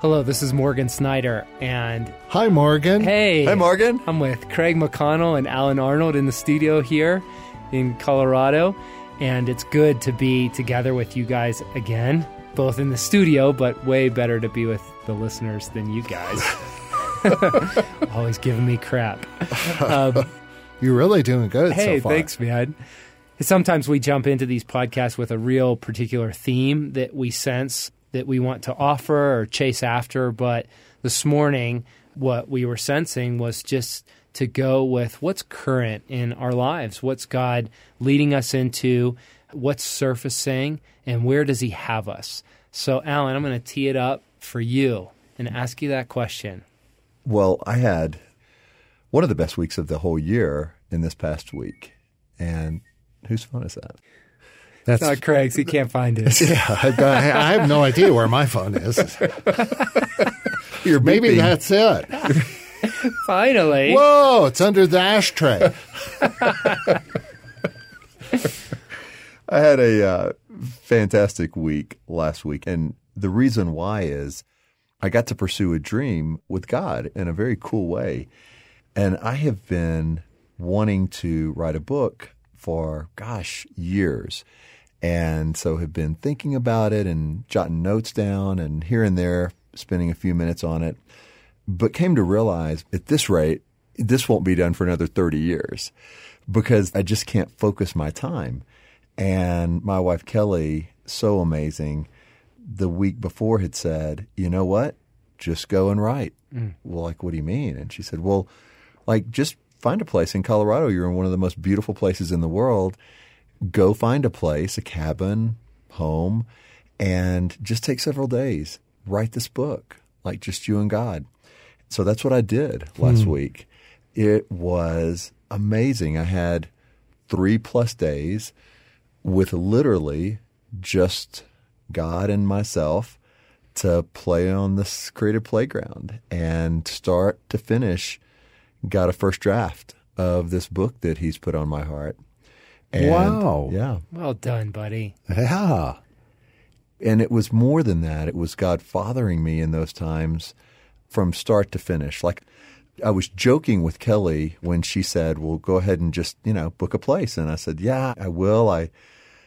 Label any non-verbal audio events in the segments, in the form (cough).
Hello, this is Morgan Snyder, and Hi, Morgan. hey, Hi, Morgan. I'm with Craig McConnell and Alan Arnold in the studio here in Colorado, and it's good to be together with you guys again, both in the studio, but way better to be with the listeners than you guys. (laughs) Always giving me crap. Um, (laughs) You're really doing good hey, so far. thanks, man. Sometimes we jump into these podcasts with a real particular theme that we sense that we want to offer or chase after. But this morning, what we were sensing was just to go with what's current in our lives. What's God leading us into? What's surfacing? And where does He have us? So, Alan, I'm going to tee it up for you and ask you that question. Well, I had one of the best weeks of the whole year in this past week. And whose phone is that? That's Not Craig's. He can't find it. (laughs) yeah. I, I have no idea where my phone is. (laughs) You're Maybe beeping. that's it. (laughs) Finally. Whoa! It's under the ashtray. I had a uh, fantastic week last week. And the reason why is I got to pursue a dream with God in a very cool way. And I have been wanting to write a book for, gosh, years. And so have been thinking about it and jotting notes down and here and there spending a few minutes on it. But came to realize at this rate, this won't be done for another 30 years because I just can't focus my time. And my wife Kelly, so amazing, the week before had said, you know what? Just go and write. Mm. Well, like, what do you mean? And she said, well, like, just find a place in Colorado. You're in one of the most beautiful places in the world. Go find a place, a cabin, home, and just take several days. Write this book, like just you and God. So that's what I did last hmm. week. It was amazing. I had three plus days with literally just God and myself to play on this creative playground and start to finish got a first draft of this book that he's put on my heart. And, Wow. Yeah. Well done, buddy. Yeah. And it was more than that. It was God fathering me in those times from start to finish. Like I was joking with Kelly when she said, "Well, go ahead and just, you know, book a place." And I said, "Yeah, I will. I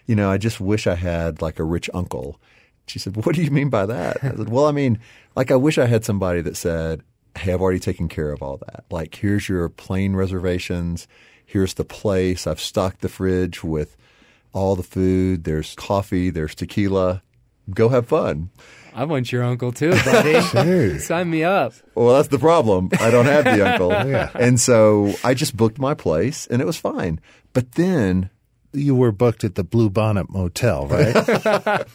you know, I just wish I had like a rich uncle." She said, "What do you mean by that?" I said, "Well, I mean, like I wish I had somebody that said, "Hey, I've already taken care of all that. Like here's your plane reservations, here's the place. I've stocked the fridge with all the food. There's coffee, there's tequila. Go have fun." I want your uncle too, buddy. (laughs) Sure. Sign me up. Well, that's the problem. I don't have the uncle. (laughs) Yeah. And so I just booked my place and it was fine. But then, You were booked at the Blue Bonnet Motel, right?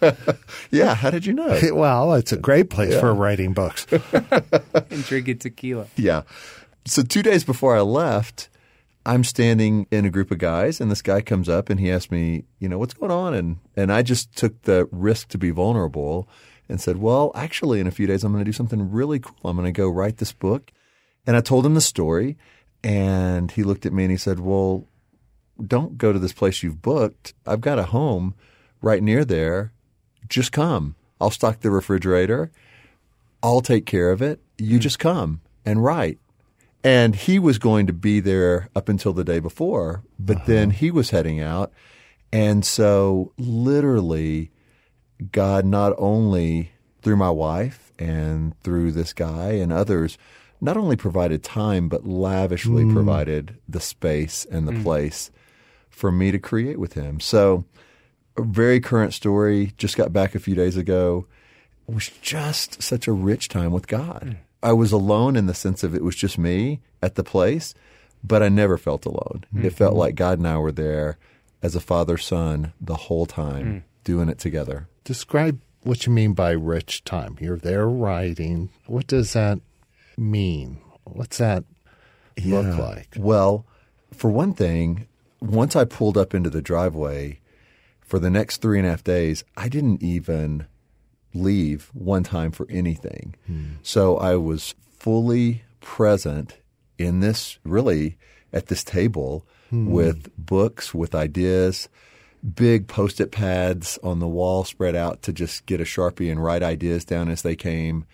(laughs) yeah, how did you know? well, it's a great place for writing books. and drinking tequila. Yeah. So two days before I left, I'm standing in a group of guys, and this guy comes up and he asked me, you know, what's going on? And and I just took the risk to be vulnerable and said, well, actually, in a few days, I'm going to do something really cool. I'm going to go write this book. And I told him the story, and he looked at me and he said, well, don't go to this place you've booked. I've got a home right near there. Just come. I'll stock the refrigerator. I'll take care of it. You hmm. just come and write. And he was going to be there up until the day before, but uh-huh. then he was heading out. And so, literally, God not only through my wife and through this guy and others, not only provided time, but lavishly mm. provided the space and the mm. place for me to create with him. So, a very current story, just got back a few days ago. It was just such a rich time with God. Mm. I was alone in the sense of it was just me at the place, but I never felt alone. It mm-hmm. felt like God and I were there as a father son the whole time, mm. doing it together. Describe what you mean by rich time. You're there writing. What does that mean? What's that look Yeah. like? Well, for one thing, once I pulled up into the driveway for the next three and a half days, I didn't even leave one time for anything. Hmm. So I was fully present in this, really, at this table hmm. with books, with ideas, big post it pads on the wall spread out to just get a Sharpie and write ideas down as they came.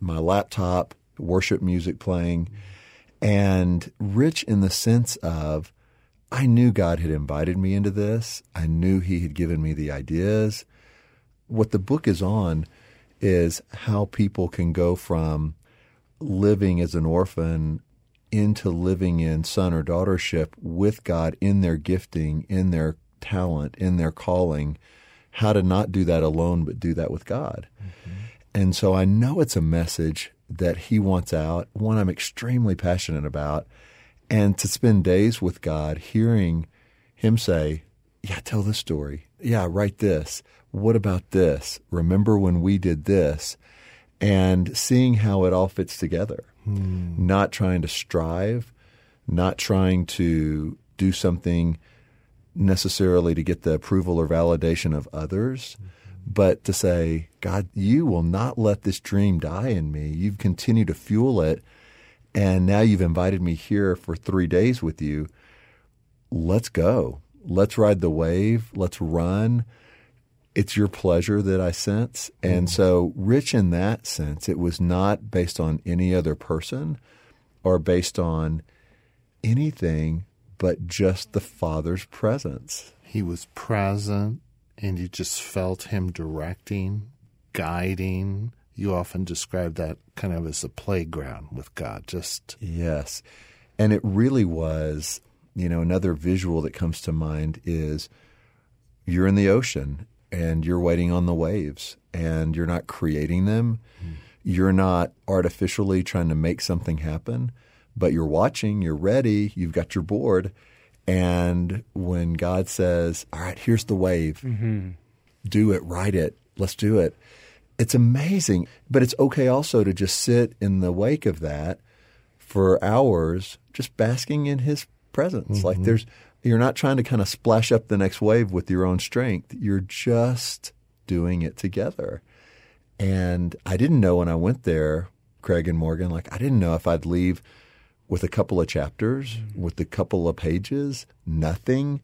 my laptop, worship music playing, and rich in the sense of I knew God had invited me into this. I knew He had given me the ideas. What the book is on is how people can go from living as an orphan into living in son or daughtership with God in their gifting, in their talent, in their calling, how to not do that alone, but do that with God. Mm-hmm. And so I know it's a message that He wants out, one I'm extremely passionate about. And to spend days with God, hearing Him say, Yeah, tell this story. Yeah, write this. What about this? Remember when we did this? And seeing how it all fits together hmm. not trying to strive, not trying to do something necessarily to get the approval or validation of others, mm-hmm. but to say, God, you will not let this dream die in me. You've continued to fuel it. And now you've invited me here for three days with you. Let's go. Let's ride the wave. Let's run it's your pleasure that I sense. And mm-hmm. so, rich in that sense, it was not based on any other person or based on anything but just the Father's presence. He was present and you just felt Him directing, guiding. You often describe that kind of as a playground with God, just. Yes. And it really was, you know, another visual that comes to mind is you're in the ocean and you're waiting on the waves and you're not creating them. Mm. You're not artificially trying to make something happen, but you're watching, you're ready, you've got your board. And when God says, All right, here's the wave, mm-hmm. do it, write it, let's do it. It's amazing. But it's okay also to just sit in the wake of that for hours, just basking in His presence. Mm-hmm. Like there's you're not trying to kind of splash up the next wave with your own strength. You're just doing it together. And I didn't know when I went there, Craig and Morgan, like I didn't know if I'd leave with a couple of chapters, mm-hmm. with a couple of pages, nothing,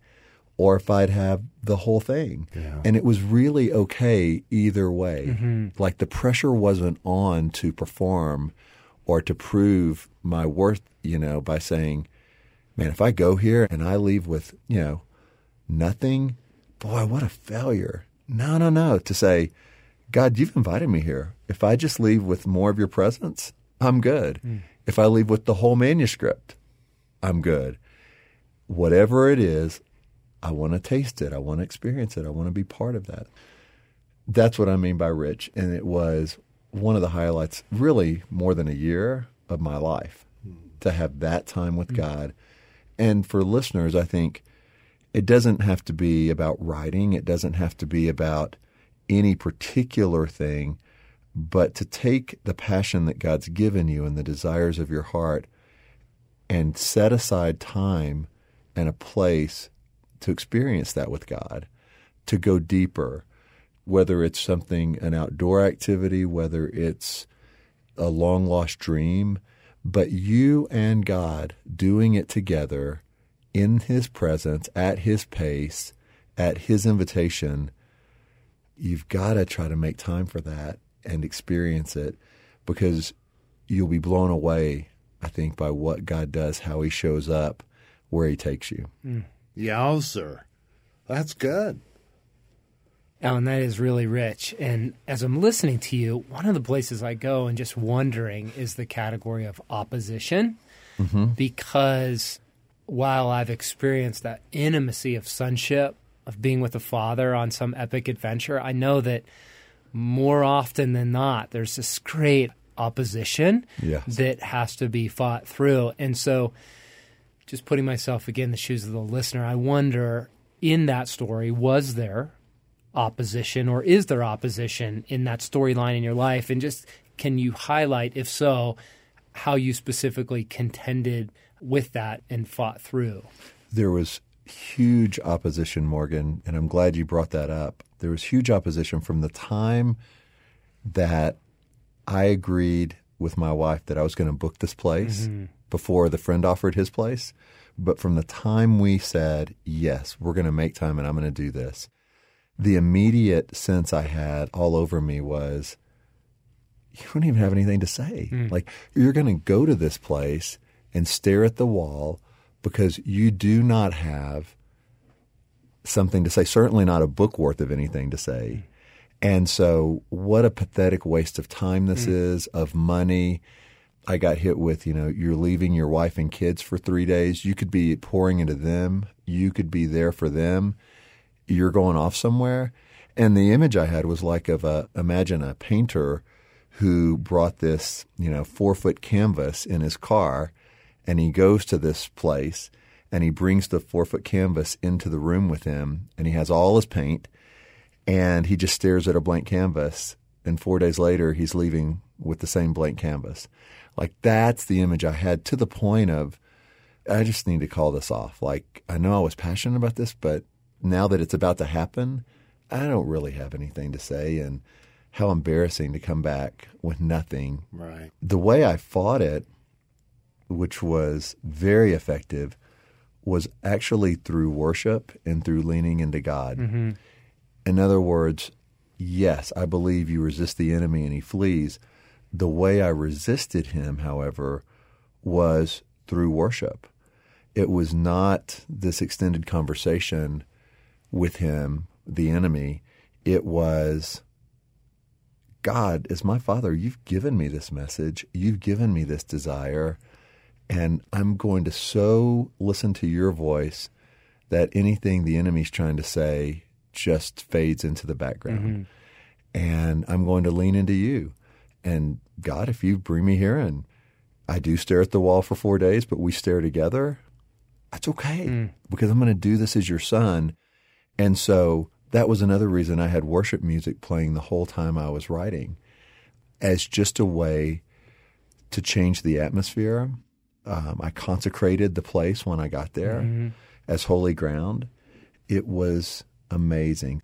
or if I'd have the whole thing. Yeah. And it was really okay either way. Mm-hmm. Like the pressure wasn't on to perform or to prove my worth, you know, by saying, man, if I go here and I leave with, you know, nothing, boy, what a failure. No, no, no. To say, God, you've invited me here. If I just leave with more of your presence, I'm good. Mm. If I leave with the whole manuscript, I'm good. Whatever it is, I want to taste it. I want to experience it. I want to be part of that. That's what I mean by rich. And it was one of the highlights, really more than a year of my life, mm. to have that time with mm. God and for listeners, I think it doesn't have to be about writing. It doesn't have to be about any particular thing, but to take the passion that God's given you and the desires of your heart and set aside time and a place to experience that with God, to go deeper, whether it's something, an outdoor activity, whether it's a long lost dream, but you and God doing it together in His presence, at His pace, at His invitation, you've got to try to make time for that and experience it because you'll be blown away, I think, by what God does, how He shows up, where He takes you. Mm. Yeah, sir. That's good. Alan, that is really rich. And as I'm listening to you, one of the places I go and just wondering is the category of opposition. Mm-hmm. Because while I've experienced that intimacy of sonship, of being with a father on some epic adventure, I know that more often than not, there's this great opposition yes. that has to be fought through. And so, just putting myself again in the shoes of the listener, I wonder in that story, was there opposition or is there opposition in that storyline in your life? And just can you highlight, if so, how you specifically contended with that and fought through? There was huge opposition, Morgan, and I'm glad you brought that up. There was huge opposition from the time that I agreed with my wife that I was going to book this place mm-hmm. before the friend offered his place. But from the time we said, yes, we're going to make time and I'm going to do this, the immediate sense I had all over me was you don't even have anything to say. Mm. Like you're going to go to this place and stare at the wall because you do not have something to say, certainly not a book worth of anything to say. And so, what a pathetic waste of time this is, of money. I got hit with, you know, you're leaving your wife and kids for three days. You could be pouring into them, you could be there for them. You're going off somewhere. And the image I had was like of a, imagine a painter who brought this, you know, four foot canvas in his car and he goes to this place and he brings the four foot canvas into the room with him and he has all his paint and he just stares at a blank canvas and four days later he's leaving with the same blank canvas like that's the image i had to the point of i just need to call this off like i know i was passionate about this but now that it's about to happen i don't really have anything to say and how embarrassing to come back with nothing Right. the way I fought it, which was very effective, was actually through worship and through leaning into God. Mm-hmm. In other words, yes, I believe you resist the enemy and he flees. The way I resisted him, however, was through worship. It was not this extended conversation with him, the enemy. It was God, as my Father, you've given me this message. You've given me this desire. And I'm going to so listen to your voice that anything the enemy's trying to say just fades into the background. Mm-hmm. And I'm going to lean into you. And God, if you bring me here and I do stare at the wall for four days, but we stare together, that's okay mm. because I'm going to do this as your son. And so that was another reason I had worship music playing the whole time I was writing as just a way to change the atmosphere. Um, I consecrated the place when I got there as holy ground. It was amazing.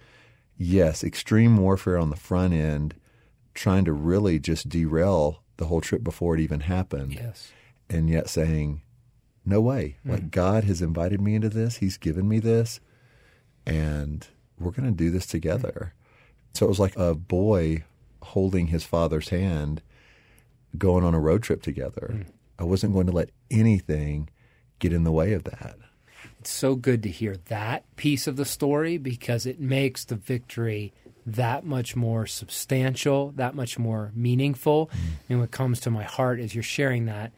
Yes, extreme warfare on the front end, trying to really just derail the whole trip before it even happened Yes. and yet saying, "No way! Like God has invited me into this. He's given me this, and we're going to do this together." Mm-hmm. So it was like a boy holding his father's hand, going on a road trip together. Mm. I wasn't going to let anything get in the way of that. It's so good to hear that piece of the story because it makes the victory that much more substantial, that much more meaningful. Mm. And what comes to my heart as you're sharing that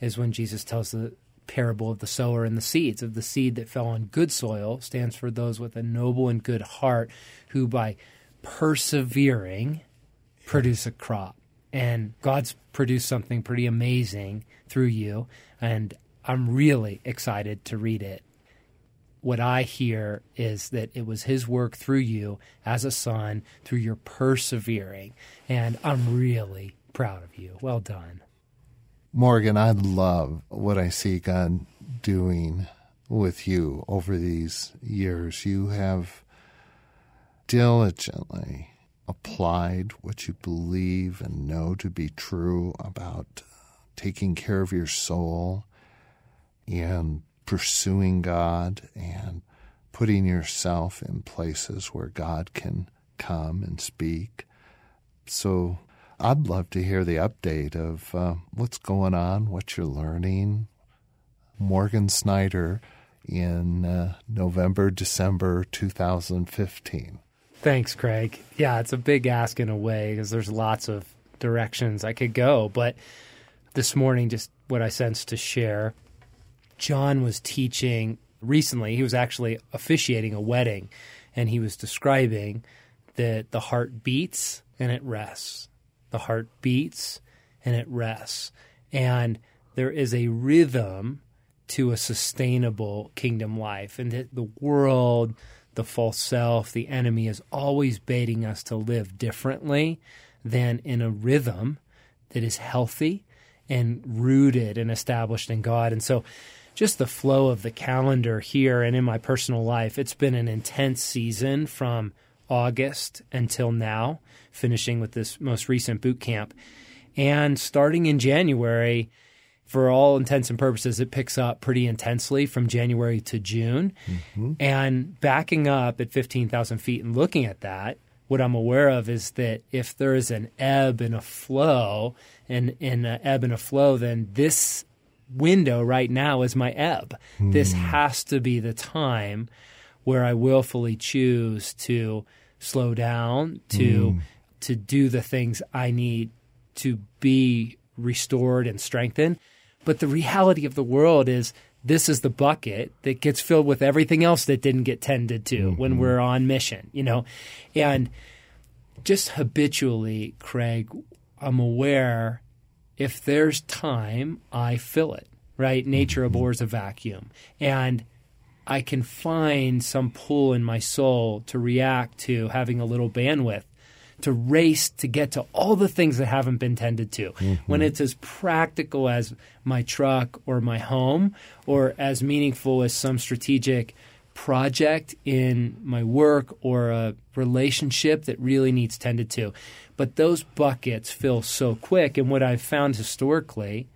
is when Jesus tells the parable of the sower and the seeds. Of the seed that fell on good soil stands for those with a noble and good heart who by persevering produce a crop. And God's produced something pretty amazing through you. And I'm really excited to read it. What I hear is that it was His work through you as a son, through your persevering. And I'm really proud of you. Well done. Morgan, I love what I see God doing with you over these years. You have diligently applied what you believe and know to be true about taking care of your soul and pursuing God and putting yourself in places where God can come and speak. So I'd love to hear the update of uh, what's going on, what you're learning. Morgan Snyder in uh, November, December 2015. Thanks, Craig. Yeah, it's a big ask in a way because there's lots of directions I could go. But this morning, just what I sensed to share, John was teaching recently. He was actually officiating a wedding, and he was describing that the heart beats and it rests. The heart beats and it rests. And there is a rhythm to a sustainable kingdom life, and that the world the false self, the enemy is always baiting us to live differently than in a rhythm that is healthy and rooted and established in God. And so, just the flow of the calendar here and in my personal life, it's been an intense season from August until now, finishing with this most recent boot camp. And starting in January, for all intents and purposes, it picks up pretty intensely from January to June. And backing up at 15,000 feet and looking at that, what I'm aware of is that if there is an ebb and a flow, and in an ebb and a flow, then this window right now is my ebb. Mm. This has to be the time where I willfully choose to slow down, to mm. to do the things I need to be restored and strengthened. But the reality of the world is this is the bucket that gets filled with everything else that didn't get tended to mm-hmm. when we're on mission, you know? And just habitually, Craig, I'm aware if there's time, I fill it, right? Nature mm-hmm. abhors a vacuum. And I can find some pull in my soul to react to having a little bandwidth to race to get to all the things that haven't been tended to. Mm-hmm. When it's as practical as my truck or my home, or as meaningful as some strategic project in my work or a relationship that really needs tended to. But those buckets fill so quick. And what I've found historically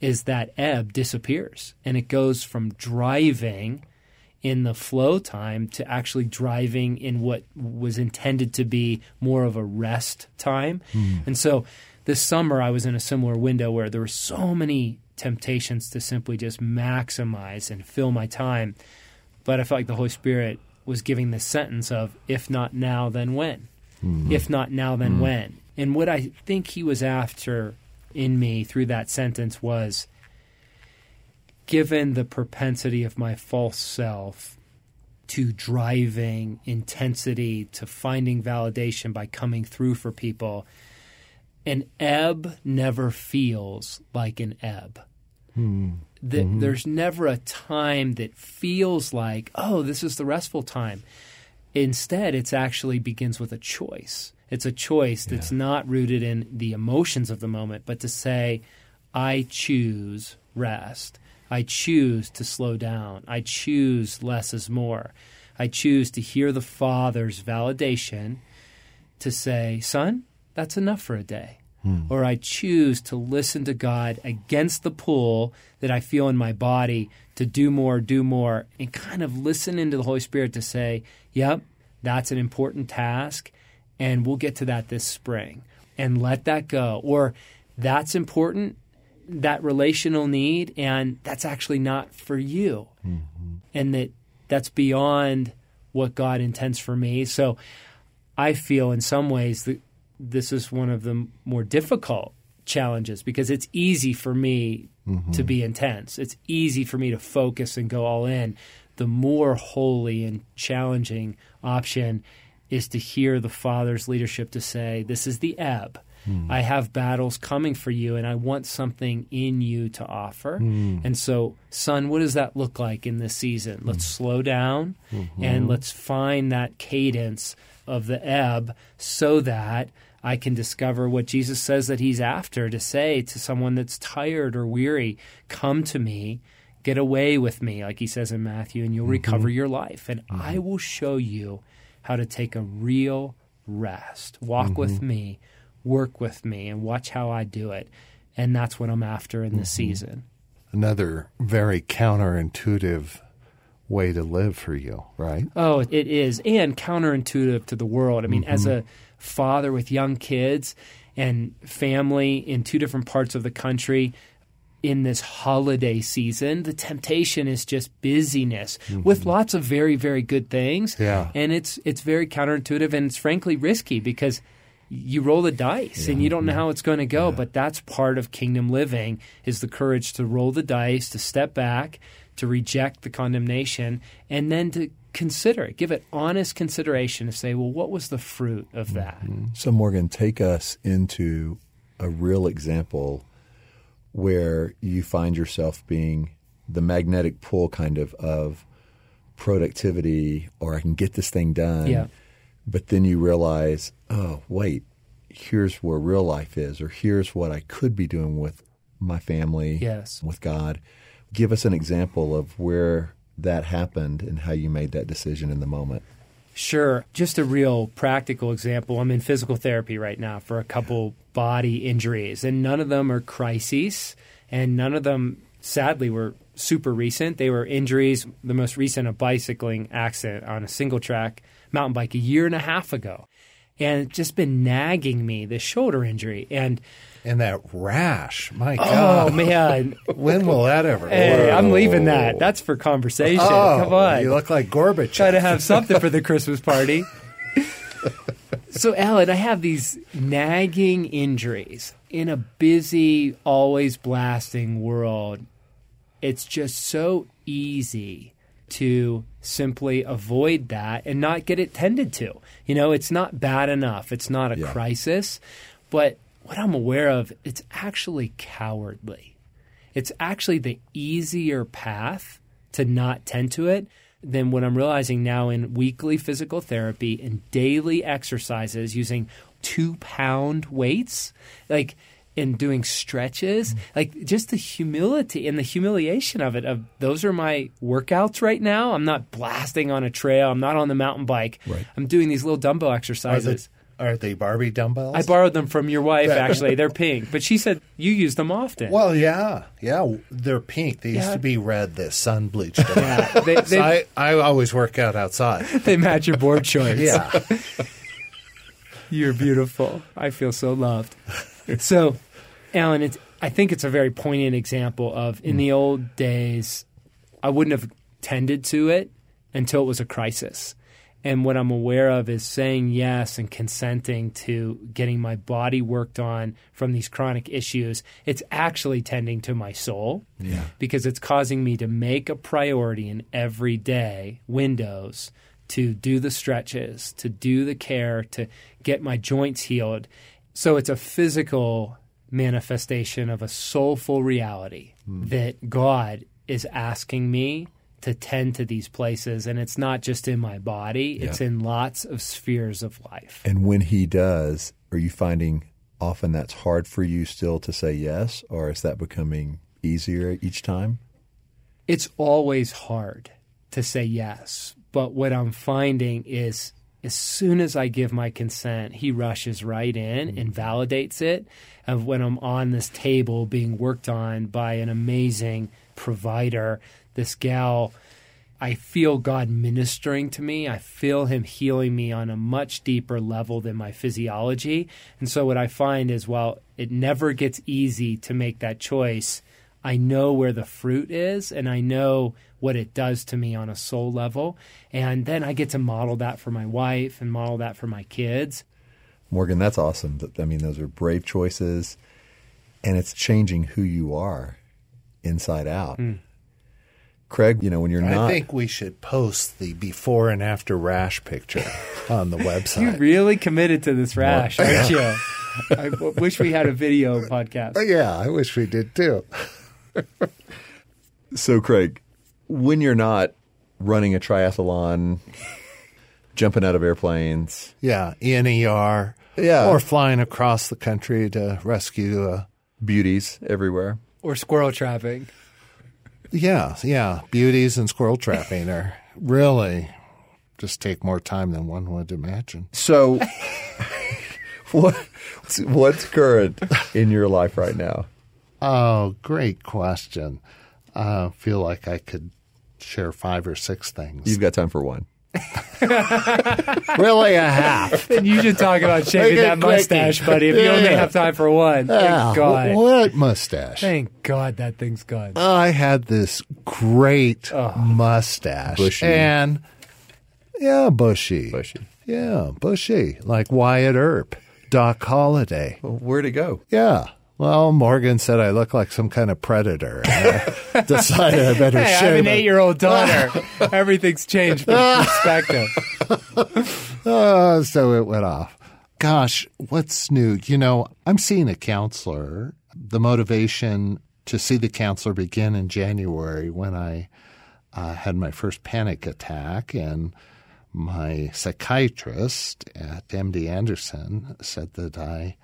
is that ebb disappears and it goes from driving in the flow time to actually driving in what was intended to be more of a rest time. Mm. And so this summer I was in a similar window where there were so many temptations to simply just maximize and fill my time. But I felt like the Holy Spirit was giving this sentence of if not now then when? Mm. If not now then mm. when? And what I think he was after in me through that sentence was given the propensity of my false self to driving intensity, to finding validation by coming through for people, an ebb never feels like an ebb. Hmm. The, mm-hmm. There's never a time that feels like, oh, this is the restful time. Instead, it actually begins with a choice. It's a choice yeah. that's not rooted in the emotions of the moment, but to say, I choose rest. I choose to slow down. I choose less is more. I choose to hear the Father's validation to say, Son, that's enough for a day. Hmm. Or I choose to listen to God against the pull that I feel in my body to do more, do more, and kind of listen into the Holy Spirit to say, Yep, that's an important task, and we'll get to that this spring. And let that go. Or that's important, that relational need and that's actually not for you. Mm-hmm. and that that's beyond what god intends for me. So i feel in some ways that this is one of the more difficult challenges because it's easy for me mm-hmm. to be intense. It's easy for me to focus and go all in. The more holy and challenging option is to hear the father's leadership to say this is the ebb Mm. I have battles coming for you, and I want something in you to offer. Mm. And so, son, what does that look like in this season? Let's mm. slow down mm-hmm. and let's find that cadence of the ebb so that I can discover what Jesus says that he's after to say to someone that's tired or weary, come to me, get away with me, like he says in Matthew, and you'll mm-hmm. recover your life. And mm-hmm. I will show you how to take a real rest. Walk mm-hmm. with me work with me and watch how I do it. And that's what I'm after in this mm-hmm. season. Another very counterintuitive way to live for you, right? Oh, it is. And counterintuitive to the world. I mean, mm-hmm. as a father with young kids and family in two different parts of the country, in this holiday season, the temptation is just busyness mm-hmm. with lots of very, very good things. Yeah. And it's it's very counterintuitive and it's frankly risky because you roll the dice yeah, and you don't know how it's going to go yeah. but that's part of kingdom living is the courage to roll the dice to step back to reject the condemnation and then to consider it give it honest consideration to say well what was the fruit of mm-hmm. that mm-hmm. so morgan take us into a real example where you find yourself being the magnetic pull kind of of productivity or i can get this thing done yeah but then you realize, oh, wait, here's where real life is, or here's what I could be doing with my family, yes. with God. Give us an example of where that happened and how you made that decision in the moment. Sure. Just a real practical example. I'm in physical therapy right now for a couple body injuries, and none of them are crises, and none of them, sadly, were super recent. They were injuries, the most recent, a bicycling accident on a single track mountain bike a year and a half ago. and it's just been nagging me this shoulder injury. And And that rash, my oh God. man, (laughs) When will that ever hey? I'm leaving that. That's for conversation. Oh, Come on, You look like Gorbachev. try to have something for the Christmas party. (laughs) so, Alan, I have these nagging injuries in a busy, always blasting world. It's just so easy to simply avoid that and not get it tended to. You know, it's not bad enough. It's not a Yeah. crisis, but what I'm aware of, it's actually cowardly. It's actually the easier path to not tend to it than what I'm realizing now in weekly physical therapy and daily exercises using two pound weights, like in doing stretches, mm-hmm. like just the humility and the humiliation of it. Of those are my workouts right now. I'm not blasting on a trail. I'm not on the mountain bike. Right. I'm doing these little dumbbell Are, exercises. the, are they Barbie dumbbells? I borrowed them from your wife. Actually, they're pink, but she said you use them often. Well, yeah, yeah. They're pink. They used to be red. The sun bleached them. Yeah, they, So I, I always work out outside. (laughs) they match your board shorts. Yeah. (laughs) You're beautiful. I feel so loved. So, Alan, it's, I think it's a very poignant example of in the hmm. old days, I wouldn't have tended to it until it was a crisis. And what I'm aware of is saying yes and consenting to getting my body worked on from these chronic issues. It's actually tending to my soul Yeah. because it's causing me to make a priority in everyday windows to do the stretches, to do the care, to get my joints healed. So it's a physical manifestation of a soulful reality hmm. that God is asking me to tend to these places. And it's not just in my body, it's in lots of spheres of life. And when he does, are you finding often that's hard for you still to say yes, or is that becoming easier each time? it's always hard to say yes. But what I'm finding is as soon as I give my consent, he rushes right in and mm-hmm. validates it. Of when I'm on this table being worked on by an amazing provider, this gal, I feel God ministering to me. I feel Him healing me on a much deeper level than my physiology. And so, what I find is while it never gets easy to make that choice, I know where the fruit is and I know what it does to me on a soul level. And then I get to model that for my wife and model that for my kids. Morgan, that's awesome. I mean, those are brave choices, and it's changing who you are inside out. Hmm. Craig, you know, when you're I not. I think we should post the before and after rash picture (laughs) on the website. You website. really committed to this rash, aren't you? I w- wish we had a video podcast. (laughs) Oh, yeah, I wish we did too. (laughs) So, Craig, when you're not running a triathlon, jumping out of airplanes, Yeah, in ER. Yeah. Or flying across the country to rescue a beauties everywhere. Or squirrel trapping. Yeah, yeah. Beauties and squirrel trapping are really just take more time than one would imagine. So, (laughs) what, what's current in your life right now? Oh, great question. I feel like I could share five or six things. You've got time for one. really a half. (laughs) And you should talk about shaving Make it that mustache, quickie. buddy, if you Yeah, only have time for one. Yeah, Thank God. What mustache? Thank God that thing's gone. I had this great mustache. Bushy. And yeah, bushy. Bushy. Yeah, bushy. Like Wyatt Earp, Doc Holliday. Well, where'd it go? Yeah. Well, Morgan said I look like some kind of predator. And I (laughs) decided I better Hey, I have an eight-year-old daughter. (laughs) Everything's changed from perspective. Uh, (laughs) so it went off. Gosh, what's new? You know, I'm seeing a counselor. The motivation to see the counselor began in January when I uh, had my first panic attack, and my psychiatrist at MD Anderson said that I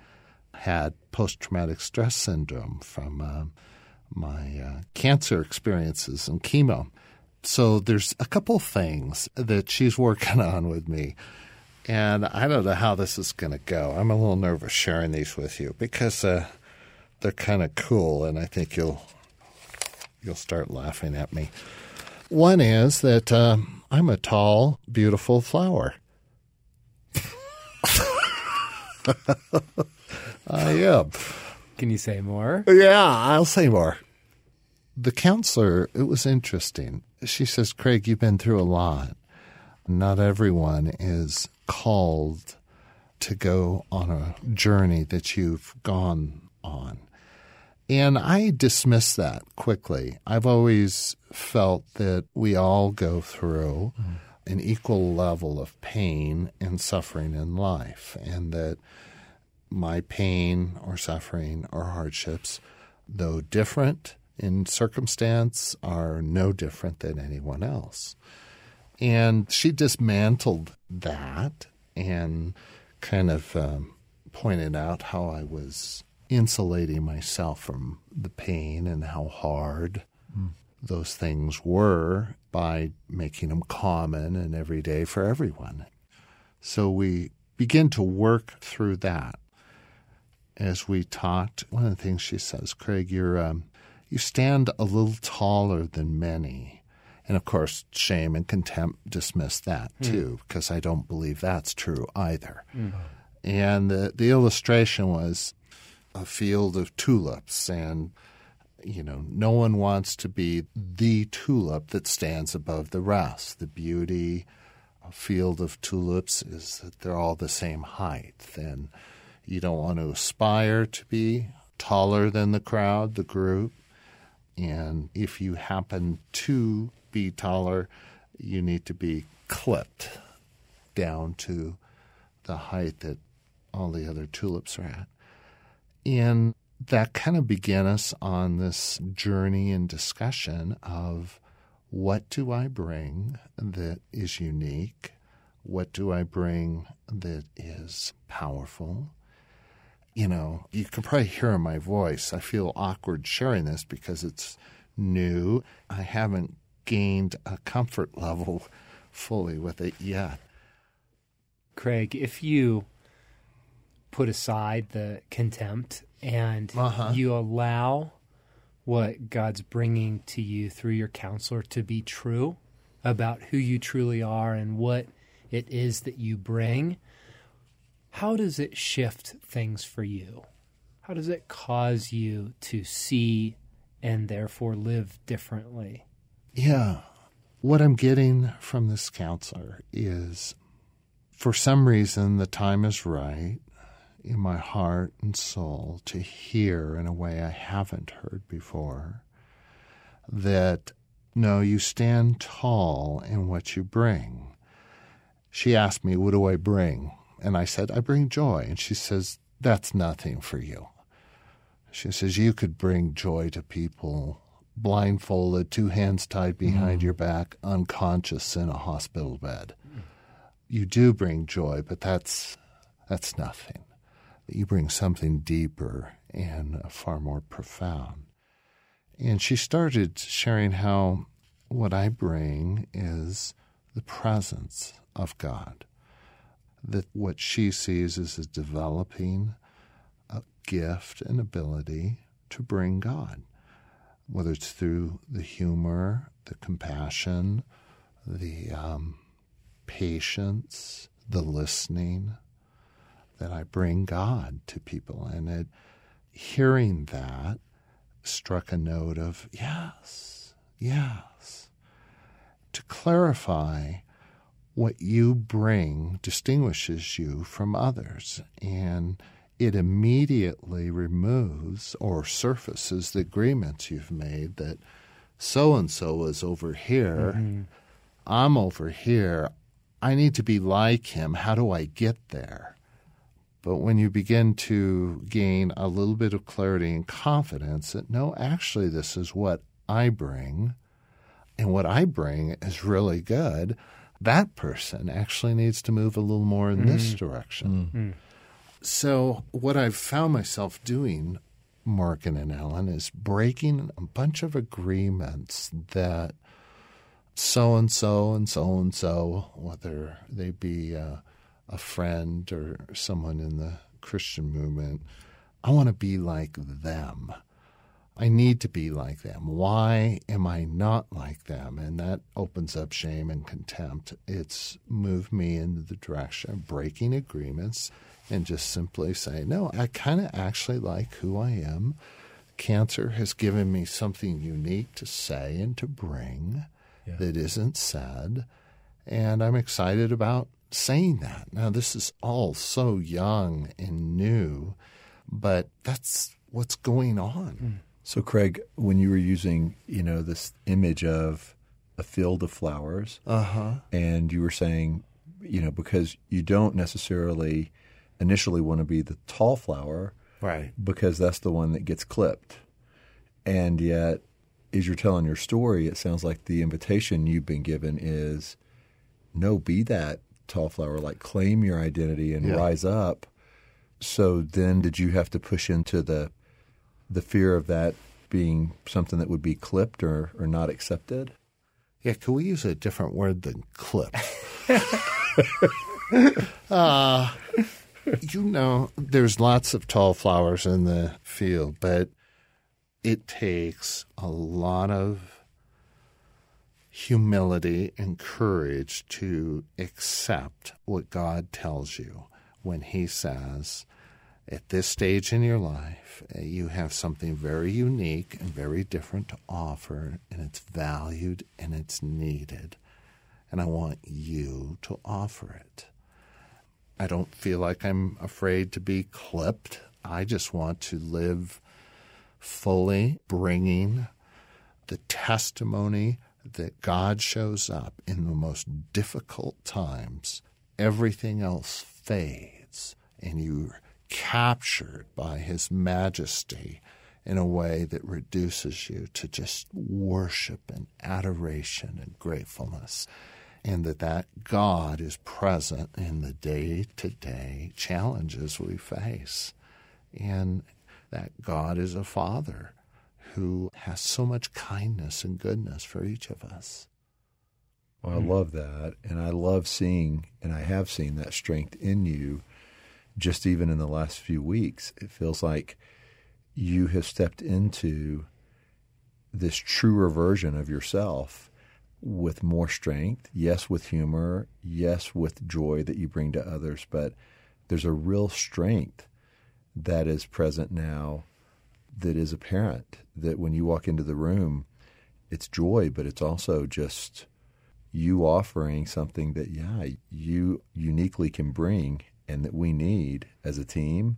had post traumatic stress syndrome from um, my uh, cancer experiences and chemo. So there's a couple things that she's working (laughs) on with me. And I don't know how this is going to go. I'm a little nervous sharing these with you because uh, they're kind of cool, and I think you'll you'll start laughing at me. One is that um, I'm a tall, beautiful flower. (laughs) Uh, I am. Can you say more? Yeah, I'll say more. The counselor, it was interesting. She says, Craig, you've been through a lot. Not everyone is called to go on a journey that you've gone on. And I dismiss that quickly. I've always felt that we all go through an equal level of pain and suffering in life, and that my pain or suffering or hardships, though different in circumstance, are no different than anyone else. And she dismantled that and kind of um, pointed out how I was insulating myself from the pain and how hard mm. those things were by making them common and everyday for everyone. So we begin to work through that. As we talked, one of the things she says, Craig, you're um, you stand a little taller than many. And of course, shame and contempt dismiss that hmm. too, mm. because I don't believe that's true either. Mm. And the, the illustration was a field of tulips and you know no one wants to be the tulip that stands above the rest the beauty a field of tulips is that they're all the same height and you don't want to aspire to be taller than the crowd the group and if you happen to be taller you need to be clipped down to the height that all the other tulips are at and that kind of began us on this journey and discussion of what do I bring that is unique? What do I bring that is powerful? You know, you can probably hear in my voice. I feel awkward sharing this because it's new. I haven't gained a comfort (laughs) level fully with it yet. Craig, if you put aside the contempt and uh-huh. you allow what God's bringing to you through your counselor to be true about who you truly are and what it is that you bring, how does it shift things for you? How does it cause you to see and therefore live differently? Yeah. What I'm getting from this counselor is for some reason the time is right in my heart and soul to hear in a way I haven't heard before that no, you stand tall in what you bring. She asked me, What do I bring? And I said, I bring joy. And she says, That's nothing for you. She says, You could bring joy to people blindfolded, two hands tied behind mm. your back, unconscious in a hospital bed. You do bring joy, but that's that's nothing you bring something deeper and far more profound. And she started sharing how what I bring is the presence of God. That what she sees is a developing a gift and ability to bring God, whether it's through the humor, the compassion, the um, patience, the listening, that I bring God to people. And it, hearing that struck a note of yes, yes. To clarify what you bring distinguishes you from others. And it immediately removes or surfaces the agreements you've made that so and so is over here. Mm-hmm. I'm over here. I need to be like him. How do I get there? But when you begin to gain a little bit of clarity and confidence that, no, actually, this is what I bring, and what I bring is really good, that person actually needs to move a little more in mm. this direction. Mm. So, what I've found myself doing, Morgan and Ellen, is breaking a bunch of agreements that so and so and so and so, whether they be uh, a friend or someone in the Christian movement, I want to be like them. I need to be like them. Why am I not like them? And that opens up shame and contempt. It's moved me in the direction of breaking agreements and just simply say, no, I kind of actually like who I am. Cancer has given me something unique to say and to bring yeah. that isn't said. And I'm excited about saying that. Now, this is all so young and new, but that's what's going on. Mm. So, Craig, when you were using, you know, this image of a field of flowers, uh-huh. and you were saying, you know, because you don't necessarily initially want to be the tall flower, right? Because that's the one that gets clipped, and yet, as you're telling your story, it sounds like the invitation you've been given is, no, be that tall flower, like claim your identity and yeah. rise up. So then, did you have to push into the the fear of that being something that would be clipped or, or not accepted? Yeah, can we use a different word than clip? (laughs) uh, you know, there's lots of tall flowers in the field, but it takes a lot of humility and courage to accept what God tells you when He says, at this stage in your life, uh, you have something very unique and very different to offer, and it's valued and it's needed. And I want you to offer it. I don't feel like I'm afraid to be clipped. I just want to live fully, bringing the testimony that God shows up in the most difficult times. Everything else fades, and you captured by his majesty in a way that reduces you to just worship and adoration and gratefulness and that that God is present in the day-to-day challenges we face and that God is a father who has so much kindness and goodness for each of us. Well, I love that. And I love seeing, and I have seen that strength in you just even in the last few weeks, it feels like you have stepped into this truer version of yourself with more strength, yes, with humor, yes, with joy that you bring to others, but there's a real strength that is present now that is apparent that when you walk into the room, it's joy, but it's also just you offering something that, yeah, you uniquely can bring and that we need as a team.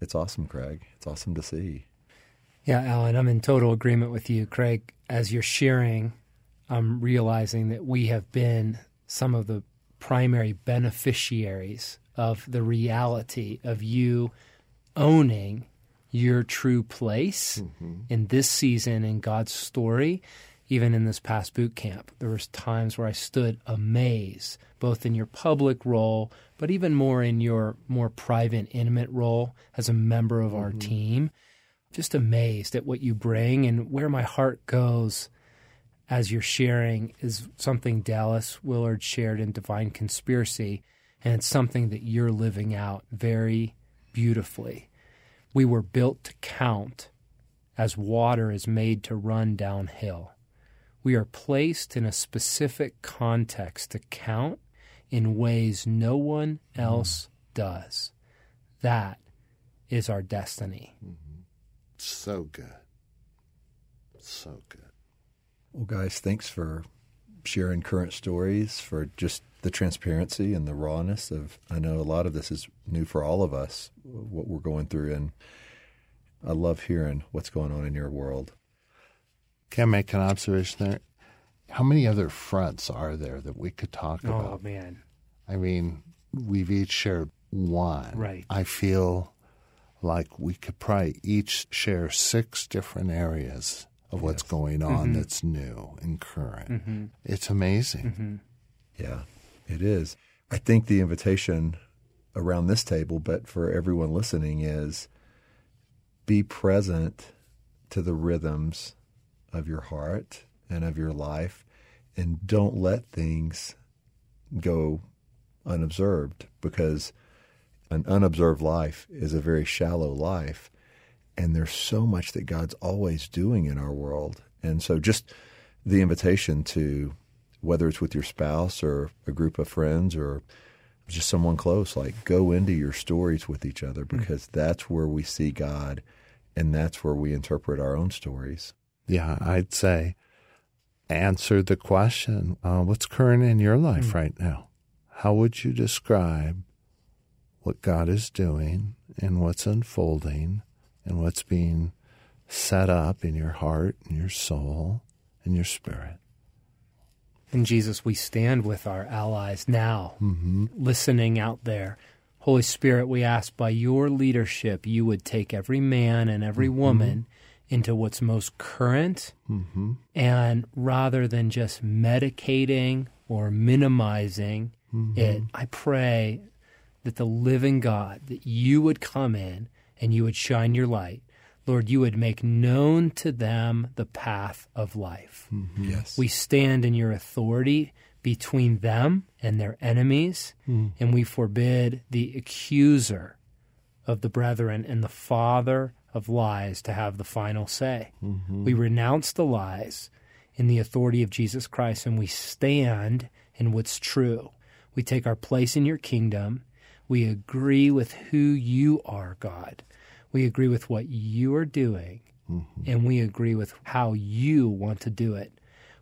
It's awesome, Craig. It's awesome to see. Yeah, Alan, I'm in total agreement with you, Craig. As you're sharing, I'm realizing that we have been some of the primary beneficiaries of the reality of you owning your true place mm-hmm. in this season in God's story even in this past boot camp. There was times where I stood amazed, both in your public role, but even more in your more private, intimate role as a member of our mm-hmm. team. Just amazed at what you bring and where my heart goes as you're sharing is something Dallas Willard shared in Divine Conspiracy, and it's something that you're living out very beautifully. We were built to count as water is made to run downhill we are placed in a specific context to count in ways no one else mm. does. That is our destiny. Mm-hmm. So good. So good. Well, guys, thanks for sharing current stories, for just the transparency and the rawness of. I know a lot of this is new for all of us, what we're going through, and I love hearing what's going on in your world. Can I make an observation there? How many other fronts are there that we could talk oh, about? Oh, man. I mean, we've each shared one. Right. I feel like we could probably each share six different areas of yes. what's going on mm-hmm. that's new and current. Mm-hmm. It's amazing. Mm-hmm. Yeah, it is. I think the invitation around this table, but for everyone listening, is be present to the rhythms of your heart and of your life, and don't let things go unobserved because an unobserved life is a very shallow life. And there's so much that God's always doing in our world. And so just the invitation to whether it's with your spouse or a group of friends or just someone close, like go into your stories with each other because mm. that's where we see God and that's where we interpret our own stories. Yeah, I'd say answer the question uh, what's current in your life mm. right now? How would you describe what God is doing and what's unfolding and what's being set up in your heart and your soul and your spirit? In Jesus, we stand with our allies now, mm-hmm. listening out there. Holy Spirit, we ask by your leadership, you would take every man and every mm-hmm. woman into what's most current. Mm-hmm. And rather than just medicating or minimizing mm-hmm. it, I pray that the living God, that you would come in and you would shine your light Lord, you would make known to them the path of life. Mm-hmm. Yes. We stand in your authority between them and their enemies, mm. and we forbid the accuser of the brethren and the father of lies to have the final say. Mm-hmm. We renounce the lies in the authority of Jesus Christ, and we stand in what's true. We take our place in your kingdom. We agree with who you are, God. We agree with what you are doing, mm-hmm. and we agree with how you want to do it.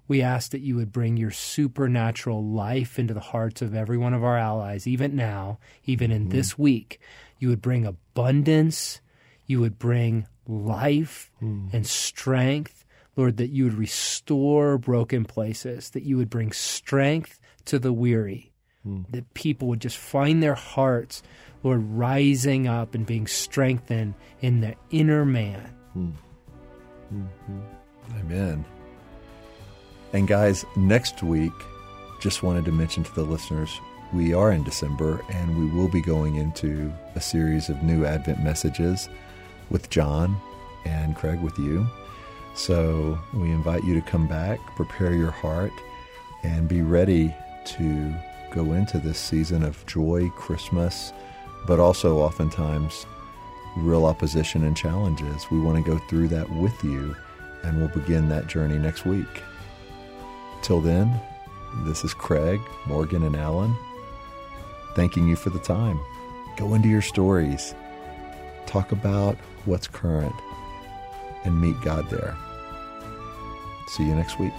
We ask that you would bring your supernatural life into the hearts of every one of our allies, even now, even in mm-hmm. this week. You would bring abundance, you would bring life mm. and strength. Lord, that you would restore broken places, that you would bring strength to the weary, mm. that people would just find their hearts Lord, rising up and being strengthened in the inner man. Hmm. Mm-hmm. Amen. And guys, next week, just wanted to mention to the listeners, we are in December and we will be going into a series of new Advent messages with John and Craig with you. So we invite you to come back, prepare your heart, and be ready to go into this season of joy, Christmas, but also oftentimes real opposition and challenges. We want to go through that with you, and we'll begin that journey next week. Till then, this is Craig, Morgan, and Alan thanking you for the time. Go into your stories, talk about what's current, and meet God there. See you next week.